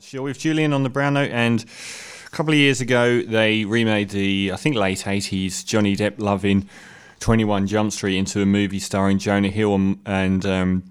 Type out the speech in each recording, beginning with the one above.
Sure, with Julian on the brown note, and a couple of years ago they remade the, I think, late 80s Johnny Depp loving 21 Jump Street into a movie starring Jonah Hill and, and um,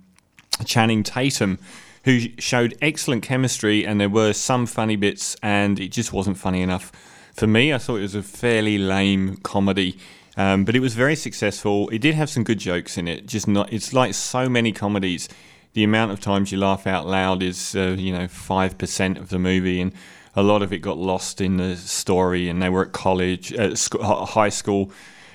Channing Tatum, who showed excellent chemistry, and there were some funny bits, and it just wasn't funny enough for me. I thought it was a fairly lame comedy. Um, but it was very successful. It did have some good jokes in it. Just not. It's like so many comedies the amount of times you laugh out loud is, uh, you know, 5% of the movie. And a lot of it got lost in the story. And they were at college, at sc- high school,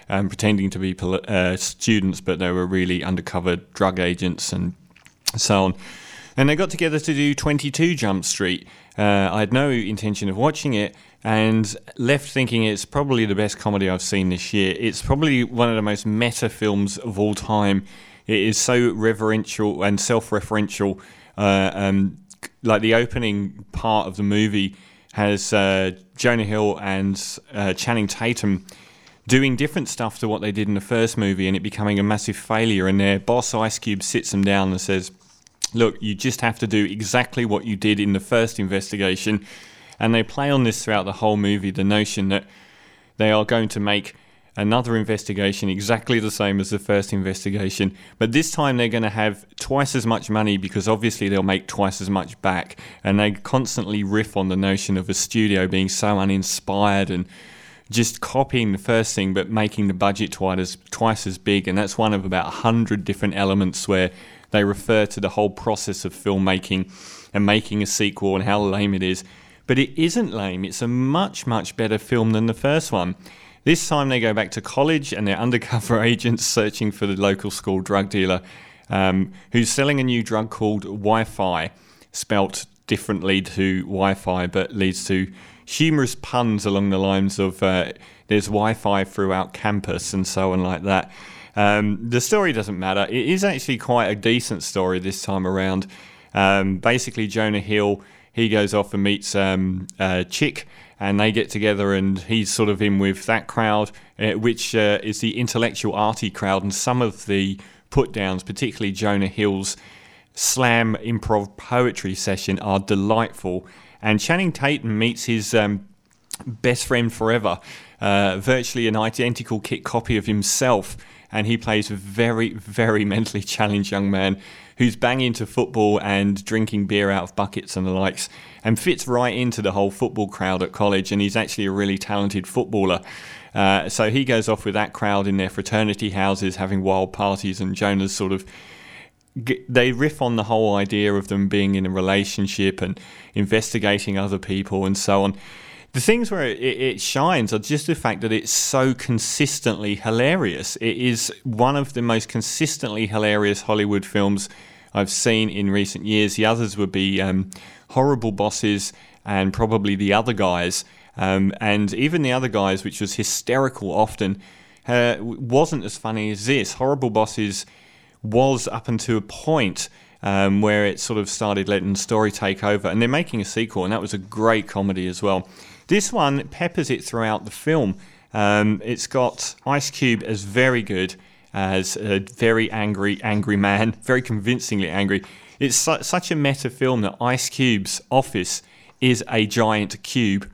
um, pretending to be uh, students, but they were really undercover drug agents and so on. And they got together to do 22 Jump Street. Uh, I had no intention of watching it and left thinking it's probably the best comedy I've seen this year. It's probably one of the most meta films of all time it is so reverential and self-referential. Uh, um, like the opening part of the movie has uh, Jonah Hill and uh, Channing Tatum doing different stuff to what they did in the first movie, and it becoming a massive failure. And their boss Ice Cube sits them down and says, "Look, you just have to do exactly what you did in the first investigation." And they play on this throughout the whole movie, the notion that they are going to make another investigation exactly the same as the first investigation, but this time they're going to have twice as much money because obviously they'll make twice as much back. And they constantly riff on the notion of a studio being so uninspired and just copying the first thing but making the budget twice as, twice as big. And that's one of about 100 different elements where they refer to the whole process of filmmaking and making a sequel and how lame it is. But it isn't lame, it's a much, much better film than the first one. This time they go back to college and they're undercover agents searching for the local school drug dealer um, who's selling a new drug called Wi Fi, spelt differently to Wi Fi, but leads to humorous puns along the lines of uh, there's Wi Fi throughout campus and so on, like that. Um, the story doesn't matter. It is actually quite a decent story this time around. Um, basically, Jonah Hill he goes off and meets um, a chick and they get together and he's sort of in with that crowd, uh, which uh, is the intellectual arty crowd, and some of the put downs, particularly Jonah Hill's slam improv poetry session, are delightful. And Channing Tatum meets his um, best friend forever, uh, virtually an identical kit copy of himself, and he plays a very, very mentally challenged young man who's banging to football and drinking beer out of buckets and the likes, and fits right into the whole football crowd at college. And he's actually a really talented footballer. Uh, so he goes off with that crowd in their fraternity houses, having wild parties, and Jonah's sort of they riff on the whole idea of them being in a relationship and investigating other people and so on. The things where it, it, shines are just the fact that it's so consistently hilarious. It is one of the most consistently hilarious Hollywood films I've seen in recent years. The others would be um, Horrible Bosses and probably The Other Guys. Um, and even The Other Guys, which was hysterical often, uh, wasn't as funny as this. Horrible Bosses was up until a point um, where it sort of started letting story take over. And they're making a sequel, and that was a great comedy as well. This one peppers it throughout the film. Um, it's got Ice Cube as very good, as a very angry, angry man, very convincingly angry. It's su- such a meta film that Ice Cube's office is a giant cube,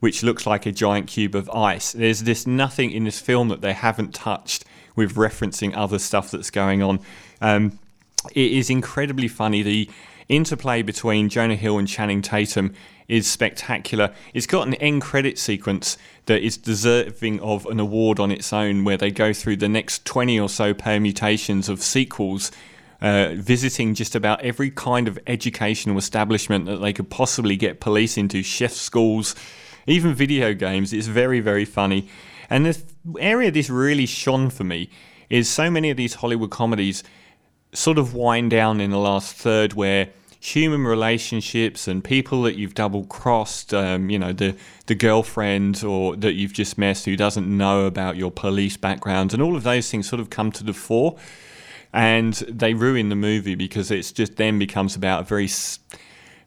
which looks like a giant cube of ice. There's this nothing in this film that they haven't touched with referencing other stuff that's going on. Um, it is incredibly funny. The interplay between Jonah Hill and Channing Tatum is spectacular. It's got an end credit sequence that is deserving of an award on its own, where they go through the next 20 or so permutations of sequels, uh, visiting just about every kind of educational establishment that they could possibly get police into, chef schools, even video games. It's very, very funny. And the area this really shone for me is so many of these Hollywood comedies sort of wind down in the last third where human relationships and people that you've double crossed, um, you know, the, the girlfriend or that you've just messed who doesn't know about your police background, and all of those things sort of come to the fore. And they ruin the movie because it's just then becomes about a very,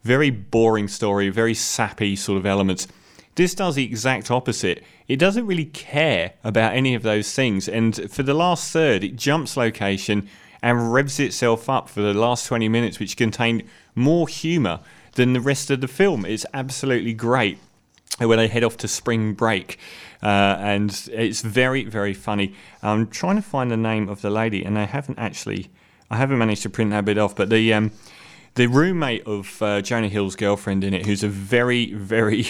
very boring story, very sappy sort of elements. This does the exact opposite. It doesn't really care about any of those things. And for the last third, it jumps location and revs itself up for the last 20 minutes, which contained more humour than the rest of the film. It's absolutely great when they head off to spring break. Uh, and it's very, very funny. I'm trying to find the name of the lady, and I haven't actually, I haven't managed to print that bit off. But the um, the roommate of uh, Jonah Hill's girlfriend in it, who's a very, very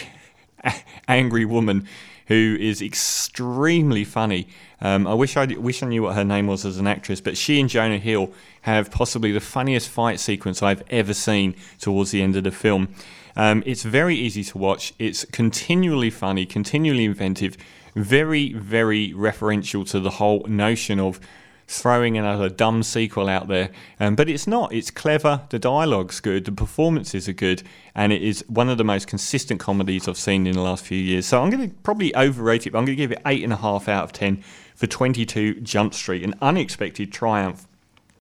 angry woman who is extremely funny. Um, I wish I wish I knew what her name was as an actress, but she and Jonah Hill have possibly the funniest fight sequence I've ever seen towards the end of the film. Um, it's very easy to watch. It's continually funny, continually inventive, very, very referential to the whole notion of throwing another dumb sequel out there. Um, but it's not. It's clever. The dialogue's good. The performances are good. And it is one of the most consistent comedies I've seen in the last few years. So I'm going to probably overrate it, but I'm going to give it 8.5 out of 10 for 22 Jump Street. An unexpected triumph